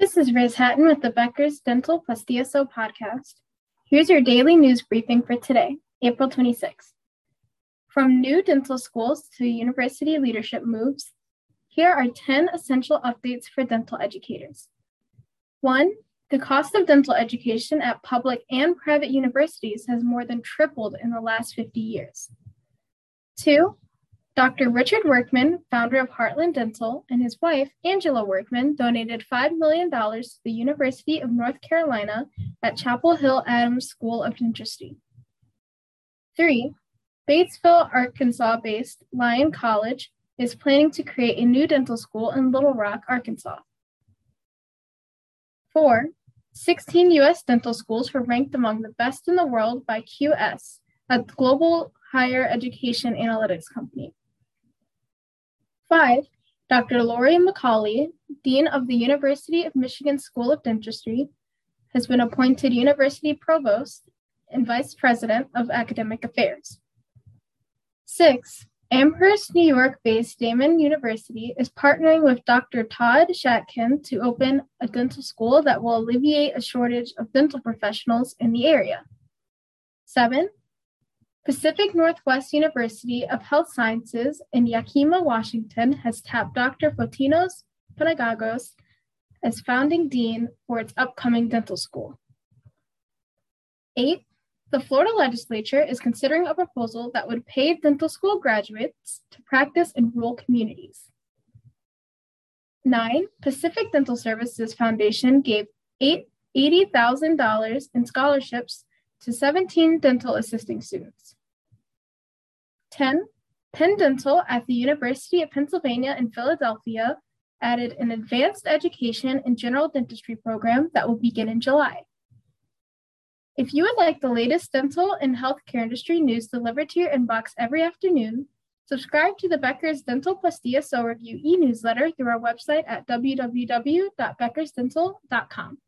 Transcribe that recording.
This is Riz Hatton with the Becker's Dental Plus DSO podcast. Here's your daily news briefing for today, April 26th. From new dental schools to university leadership moves, here are 10 essential updates for dental educators. One, the cost of dental education at public and private universities has more than tripled in the last 50 years. Two, Dr. Richard Workman, founder of Heartland Dental, and his wife, Angela Workman, donated $5 million to the University of North Carolina at Chapel Hill Adams School of Dentistry. Three, Batesville, Arkansas based Lyon College is planning to create a new dental school in Little Rock, Arkansas. Four, 16 U.S. dental schools were ranked among the best in the world by QS, a global higher education analytics company. Five, Dr. Laurie McCauley, Dean of the University of Michigan School of Dentistry, has been appointed University Provost and Vice President of Academic Affairs. Six, Amherst, New York based Daemen University is partnering with Dr. Todd Shatkin to open a dental school that will alleviate a shortage of dental professionals in the area. Seven, Pacific Northwest University of Health Sciences in Yakima, Washington has tapped Dr. Fotinos Panagakos as founding dean for its upcoming dental school. Eight, the Florida legislature is considering a proposal that would pay dental school graduates to practice in rural communities. Nine, Pacific Dental Services Foundation gave $80,000 in scholarships to 17 dental assisting students. 10. Penn Dental at the University of Pennsylvania in Philadelphia added an advanced education and general dentistry program that will begin in July. If you would like the latest dental and healthcare industry news delivered to your inbox every afternoon, subscribe to the Becker's Dental Plus DSO Review e newsletter through our website at www.beckersdental.com.